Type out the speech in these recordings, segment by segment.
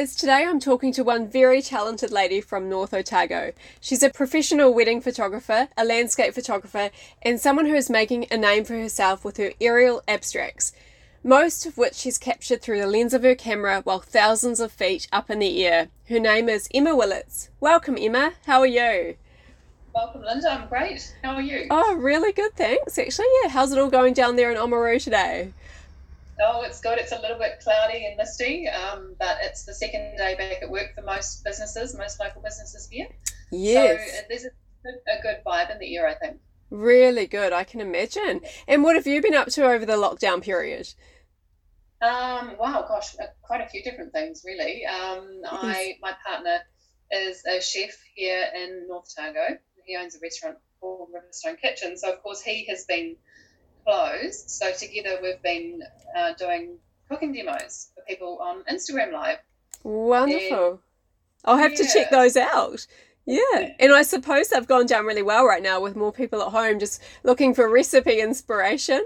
guys, today I'm talking to one very talented lady from North Otago. She's a professional wedding photographer, a landscape photographer, and someone who is making a name for herself with her aerial abstracts, most of which she's captured through the lens of her camera while thousands of feet up in the air. Her name is Emma Willetts. Welcome, Emma. How are you? Welcome, Linda. I'm great. How are you? Oh, really good, thanks. Actually, yeah. How's it all going down there in Oamaru today? Oh, it's good. It's a little bit cloudy and misty, um, but it's the second day back at work for most businesses, most local businesses here. Yes. So uh, there's a, a good vibe in the air, I think. Really good, I can imagine. And what have you been up to over the lockdown period? Um, wow, gosh, uh, quite a few different things, really. Um, I, my partner is a chef here in North Otago. He owns a restaurant called Riverstone Kitchen. So, of course, he has been closed. So together we've been uh, doing cooking demos for people on Instagram Live. Wonderful. And, I'll have yeah. to check those out. Yeah, and I suppose they've gone down really well right now with more people at home just looking for recipe inspiration.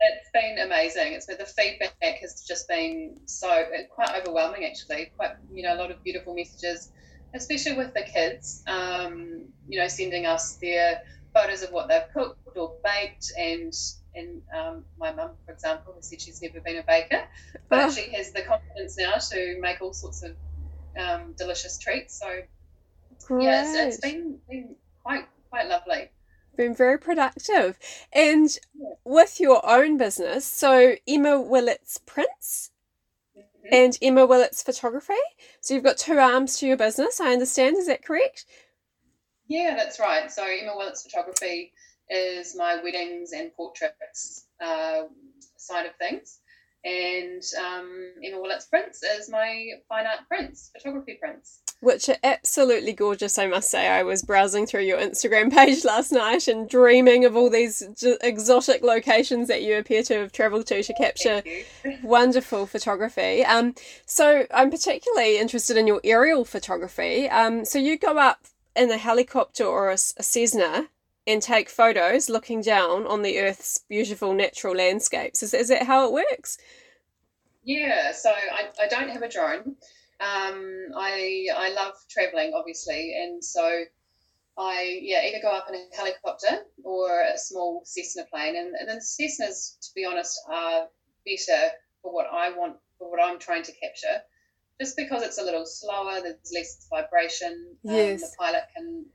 It's been amazing. It's been the feedback has just been so quite overwhelming actually. Quite you know a lot of beautiful messages, especially with the kids. Um, you know, sending us their photos of what they've cooked or baked and and um, my mum, for example, has said she's never been a baker, but oh. she has the confidence now to make all sorts of um, delicious treats. So Great. yeah, it's, it's been, been quite quite lovely. Been very productive, and yeah. with your own business, so Emma Willetts Prints mm-hmm. and Emma Willetts Photography. So you've got two arms to your business. I understand. Is that correct? Yeah, that's right. So Emma Willetts Photography is my weddings and portraits uh, side of things. And um, Emma Willetts Prints is my fine art prints, photography prints. Which are absolutely gorgeous, I must say. I was browsing through your Instagram page last night and dreaming of all these exotic locations that you appear to have travelled to to capture wonderful photography. Um, so I'm particularly interested in your aerial photography. Um, so you go up in a helicopter or a, a Cessna and take photos looking down on the Earth's beautiful natural landscapes. Is, is that how it works? Yeah, so I, I don't have a drone. Um, I I love traveling, obviously, and so I yeah either go up in a helicopter or a small Cessna plane, and, and the Cessnas, to be honest, are better for what I want for what I'm trying to capture just because it's a little slower, there's less vibration. Yes. Um, the pilot can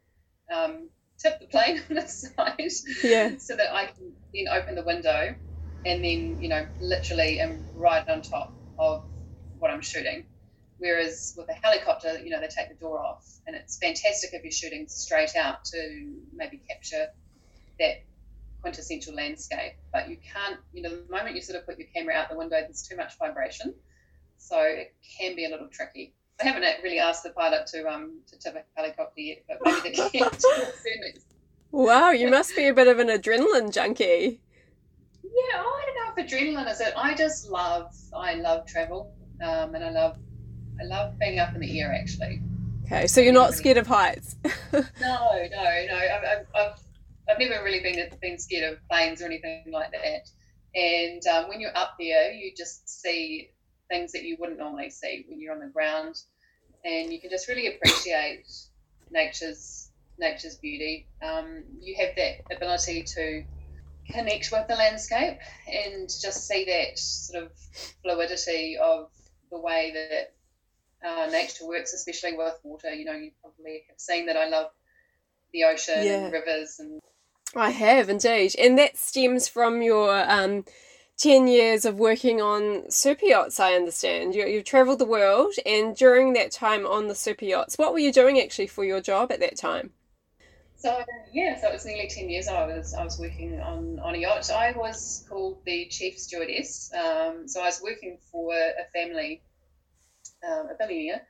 um, tip the plane on its side. Yeah. So that I can then open the window and then, you know, literally am right on top of what I'm shooting. Whereas with a helicopter, you know, they take the door off and it's fantastic if you're shooting straight out to maybe capture that quintessential landscape. But you can't, you know, the moment you sort of put your camera out the window, there's too much vibration so it can be a little tricky. I haven't really asked the pilot to um to tip a helicopter yet, but maybe they can. wow, you must be a bit of an adrenaline junkie. Yeah, I don't know if adrenaline is it. I just love I love travel, um, and I love I love being up in the air actually. Okay, so you're not scared of heights. no, no, no. I've, I've, I've never really been been scared of planes or anything like that. And um, when you're up there, you just see things that you wouldn't normally see when you're on the ground, and you can just really appreciate nature's nature's beauty. Um, you have that ability to connect with the landscape and just see that sort of fluidity of the way that uh, nature works, especially with water. You know, you probably have seen that I love the ocean yeah. and rivers and. I have indeed, and that stems from your um, 10 years of working on super yachts, I understand. You, you've travelled the world, and during that time on the super yachts, what were you doing actually for your job at that time? So yeah, so it was nearly ten years I was I was working on, on a yacht. I was called the chief stewardess. Um, so I was working for a family, um, a billionaire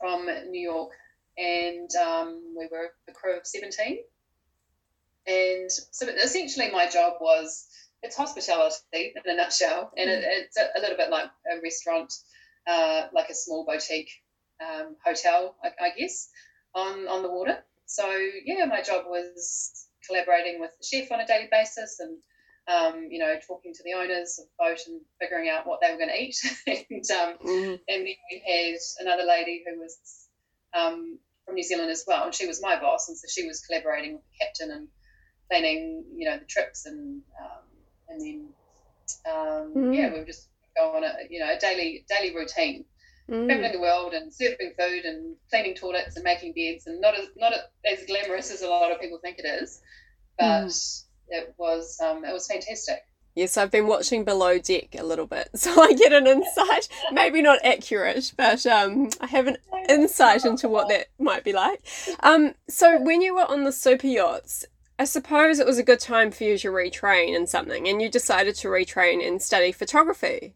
from New York, and um, we were a crew of seventeen. And so essentially, my job was it's hospitality in a nutshell, and it, it's a, a, little bit like a restaurant, uh, like a small boutique um, hotel, I, I, guess, on on the water. So yeah, my job was collaborating with the chef on a daily basis and um, you know, talking to the owners of the boat and figuring out what they were going to eat. and, um, mm-hmm. and then we had another lady who was um, from New Zealand as well, and she was my boss, and so she was collaborating with the captain and planning, you know, the trips and um, and then mm-hmm. yeah, we were just going on a you know a daily daily routine. Mm. Traveling the world and serving food and cleaning toilets and making beds and not as not as glamorous as a lot of people think it is, but mm it was um, it was fantastic. Yes, I've been watching Below Deck a little bit, so I get an insight. Maybe not accurate, but um, I have an insight into what that might be like. Um, so when you were on the super yachts, I suppose it was a good time for you to retrain in something, and you decided to retrain and study photography.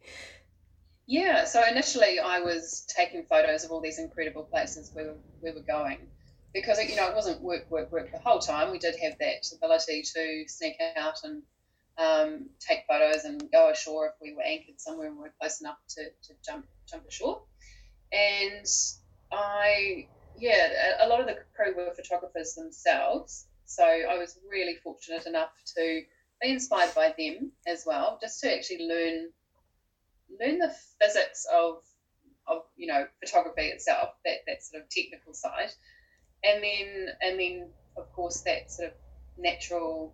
Yeah, so initially I was taking photos of all these incredible places we were, we were going because you know it wasn't work, work, work the whole time. We did have that ability to sneak out and um, take photos and go ashore if we were anchored somewhere and we were close enough to, to jump jump ashore. And I, yeah, a, a lot of the crew were photographers themselves, so I was really fortunate enough to be inspired by them as well, just to actually learn learn the physics of of you know photography itself, that that sort of technical side and then and then of course that sort of natural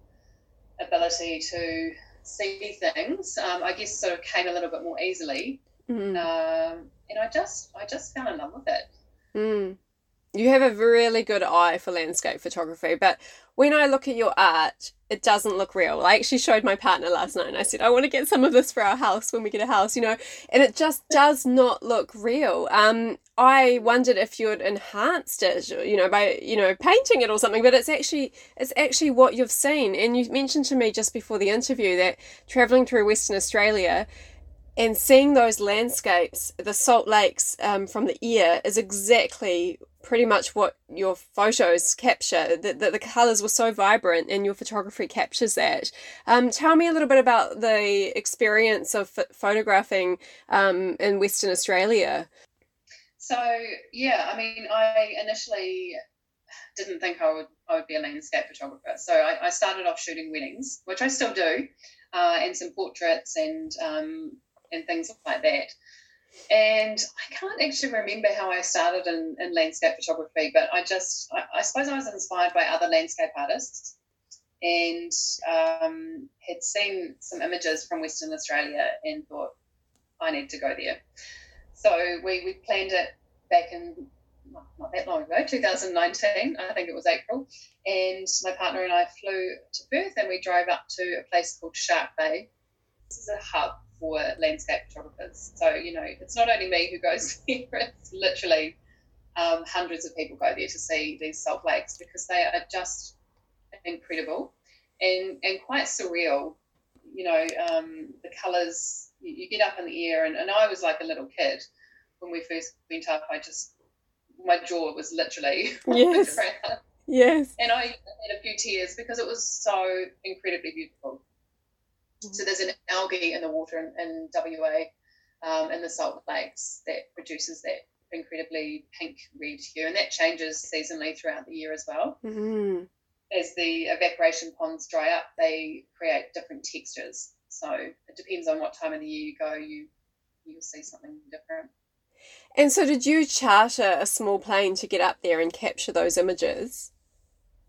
ability to see things, um, I guess, sort of came a little bit more easily. Mm. Um, and I just I just fell in love with it. Mm. You have a really good eye for landscape photography, but when I look at your art, it doesn't look real. I actually showed my partner last night and I said, I want to get some of this for our house when we get a house, you know, and it just does not look real. Um, I wondered if you had enhanced it, you know, by, you know, painting it or something, but it's actually, it's actually what you've seen. And you mentioned to me just before the interview that traveling through Western Australia, and seeing those landscapes, the salt lakes um, from the air, is exactly pretty much what your photos capture. The, the, the colours were so vibrant, and your photography captures that. Um, tell me a little bit about the experience of photographing um, in Western Australia. So yeah, I mean, I initially didn't think I would I would be a landscape photographer. So I, I started off shooting weddings, which I still do, uh, and some portraits and um, and things like that. And I can't actually remember how I started in, in landscape photography, but I just, I, I, suppose I was inspired by other landscape artists and um, had seen some images from Western Australia and thought, I need to go there. So we, we planned it back in not, not that long ago, 2019, I think it was April. And my partner and I flew to Perth and we drove up to a place called Shark Bay. This is a hub for landscape photographers. So, you know, it's not only me who goes there, it's literally um, hundreds of people go there to see these salt lakes because they are just incredible and, and quite surreal. You know, um, the colours, you, you, get up in the air, and, and I was like a little kid when we first went up. I just, my jaw was literally yes. Yes. And I had a few tears because it was so incredibly beautiful. So there's an algae in the water in, in WA um, in the salt lakes that produces that incredibly pink red hue, and that changes seasonally throughout the year as well. Mm-hmm. As the evaporation ponds dry up, they create different textures. So it depends on what time of the year you go, you you'll see something different. And so, did you charter a small plane to get up there and capture those images?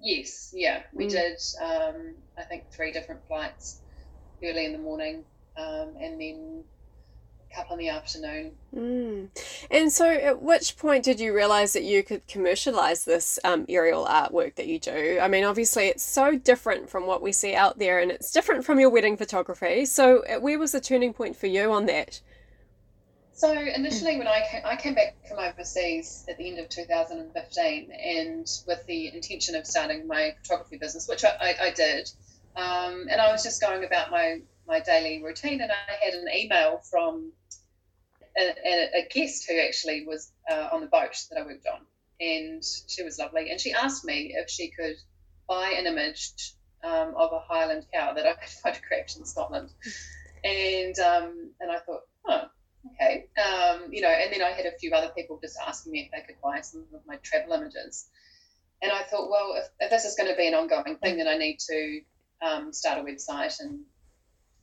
Yes, yeah, we mm. did. Um, I think three different flights early in the morning um, and then a couple in the afternoon. Mm. And so, at which point did you realize that you could commercialize this um, aerial artwork that you do? I mean, obviously, it's so different from what we see out there, and it's different from your wedding photography. So, uh, where was the turning point for you on that? So initially, when I came, I came back from overseas at the end of 2015, and with the intention of starting my photography business, which I, I, I did, um, and I was just going about my, my daily routine, and I had an email from a, a, guest who actually was uh, on the boat that I worked on. And she was lovely. And she asked me if she could buy an image um, of a Highland cow that I had photographed in Scotland. And um, and I thought, oh, okay. Um, you know, and then I had a few other people just asking me if they could buy some of my travel images. And I thought, well, if, if this is going to be an ongoing thing, then I need to um, start a website and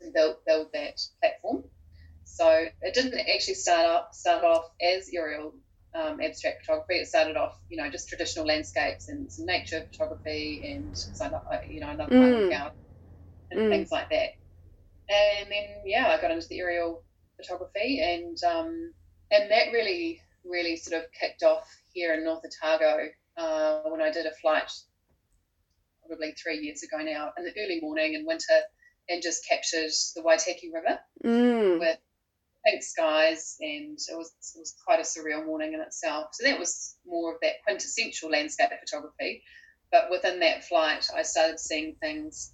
and build build that platform. So it didn't actually start off start off as aerial um, abstract photography. It started off, you know, just traditional landscapes and some nature photography and you know another mm. and mm. things like that. And then yeah, I got into the aerial photography and um, and that really really sort of kicked off here in North Otago uh, when I did a flight probably three years ago now in the early morning in winter and just captured the Waitaki River mm. with pink skies and it was, it was quite a surreal morning in itself. So that was more of that quintessential landscape photography. But within that flight, I started seeing things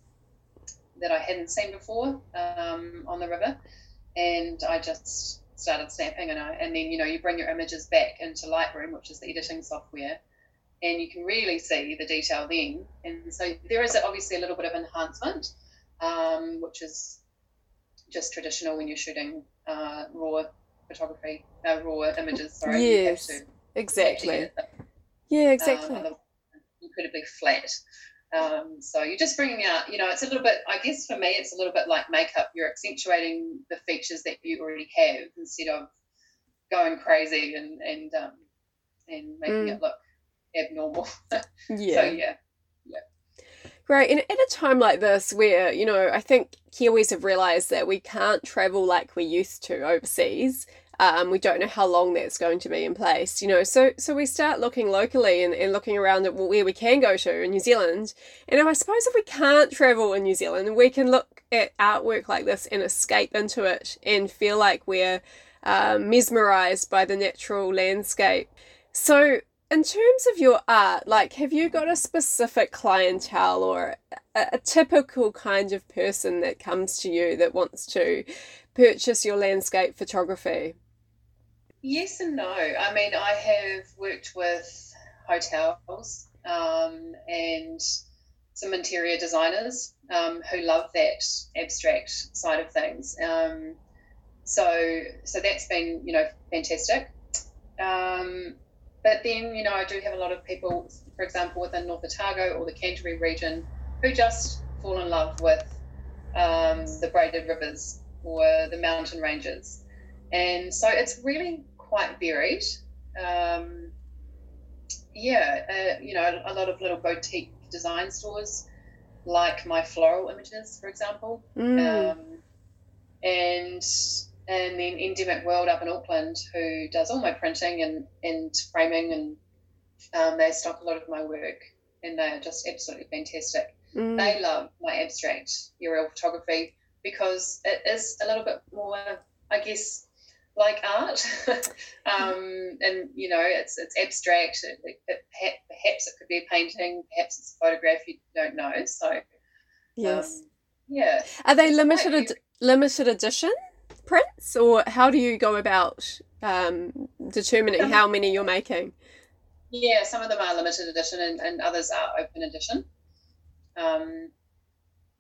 that I hadn't seen before um, on the river, and I just started snapping. And I, and then you know you bring your images back into Lightroom, which is the editing software, and you can really see the detail then. And so there is obviously a little bit of enhancement, um, which is just traditional when you're shooting uh, raw photography, uh, raw images. Sorry, yes, exactly. Yeah, exactly. Um, incredibly flat. Um, so you're just bringing out, you know, it's a little bit, I guess for me, it's a little bit like makeup. You're accentuating the features that you already have instead of going crazy and and um, and making mm. it look abnormal. yeah. So yeah, yeah. Right, and at a time like this, where you know, I think Kiwis have realised that we can't travel like we used to overseas. Um, we don't know how long that's going to be in place, you know. So, so we start looking locally and, and looking around at where we can go to in New Zealand. And I suppose if we can't travel in New Zealand, we can look at artwork like this and escape into it and feel like we're uh, mesmerized by the natural landscape. So, in terms of your art, like, have you got a specific clientele or a, a, typical kind of person that comes to you that wants to purchase your landscape photography? Yes and no. I mean, I have worked with hotels um, and some interior designers um, who love that abstract side of things. Um, so, so that's been you know fantastic. Um, but then, you know, I do have a lot of people, for example, within North Otago or the Canterbury region, who just fall in love with um, the braided rivers or the mountain ranges. And so it's really quite varied. Um, yeah, uh, you know, a lot of little boutique design stores like my floral images, for example. Mm. Um, and and then Endemic World up in Auckland, who does all my printing and, and framing, and um, they stock a lot of my work, and they are just absolutely fantastic. Mm. They love my abstract aerial photography because it is a little bit more, I guess, like art. um, and you know, it's it's abstract. It, it, perhaps it could be a painting, perhaps it's a photograph. You don't know. So, yes, um, yeah. Are they limited ed- limited edition? Prints, or how do you go about um, determining how many you're making? Yeah, some of them are limited edition and, and others are open edition. Um,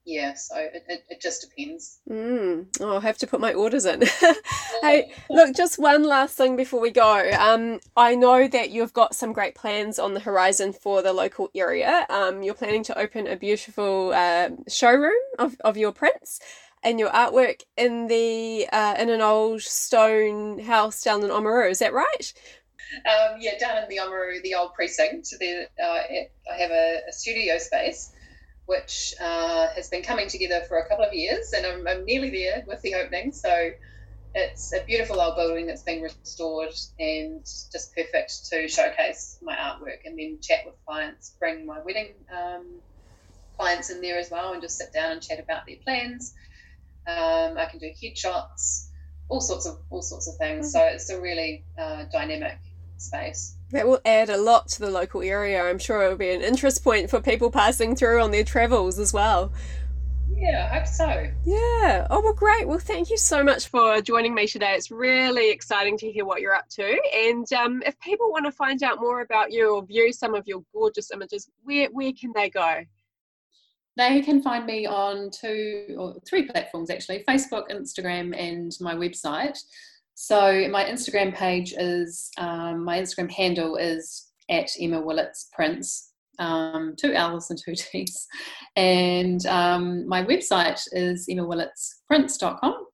yeah, so it, it, it, just depends. Mm. Oh, I'll have to put my orders in. hey, look, just one last thing before we go. Um, I know that you've got some great plans on the horizon for the local area. Um, you're planning to open a beautiful uh, showroom of, of your prints and your artwork in the uh, in an old stone house down in Oamaru. Is that right? Um, yeah, down in the Oamaru, the old precinct. There, uh, I have a, a, studio space which uh, has been coming together for a couple of years, and I'm, I'm, nearly there with the opening. So it's a beautiful old building that's been restored and just perfect to showcase my artwork and then chat with clients, bring my wedding um, clients in there as well, and just sit down and chat about their plans um, I can do headshots, all sorts of all sorts of things. Mm-hmm. So it's a really uh, dynamic space. That will add a lot to the local area. I'm sure it will be an interest point for people passing through on their travels as well. Yeah, I hope so. Yeah. Oh, well, great. Well, thank you so much for joining me today. It's really exciting to hear what you're up to. And um, if people want to find out more about you or view some of your gorgeous images, where, where can they go? They can find me on two or three platforms actually Facebook, Instagram, and my website. So my Instagram page is um, my Instagram handle is at Emma Willetts Prints. um, two L's and two T's. And um, my website is emmawillettsprints.com.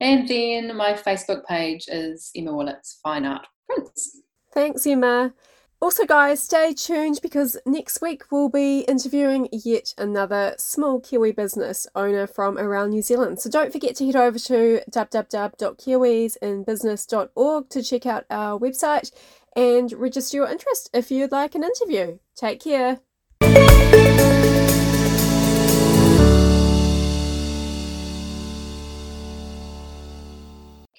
And then my Facebook page is Emma Willetts Fine Art Prints. Thanks, Emma. Also, guys, stay tuned because next week we'll be interviewing yet another small Kiwi business owner from around New Zealand. So don't forget to head over to www.kiwisinbusiness.org to check out our website and register your interest if you'd like an interview. Take care.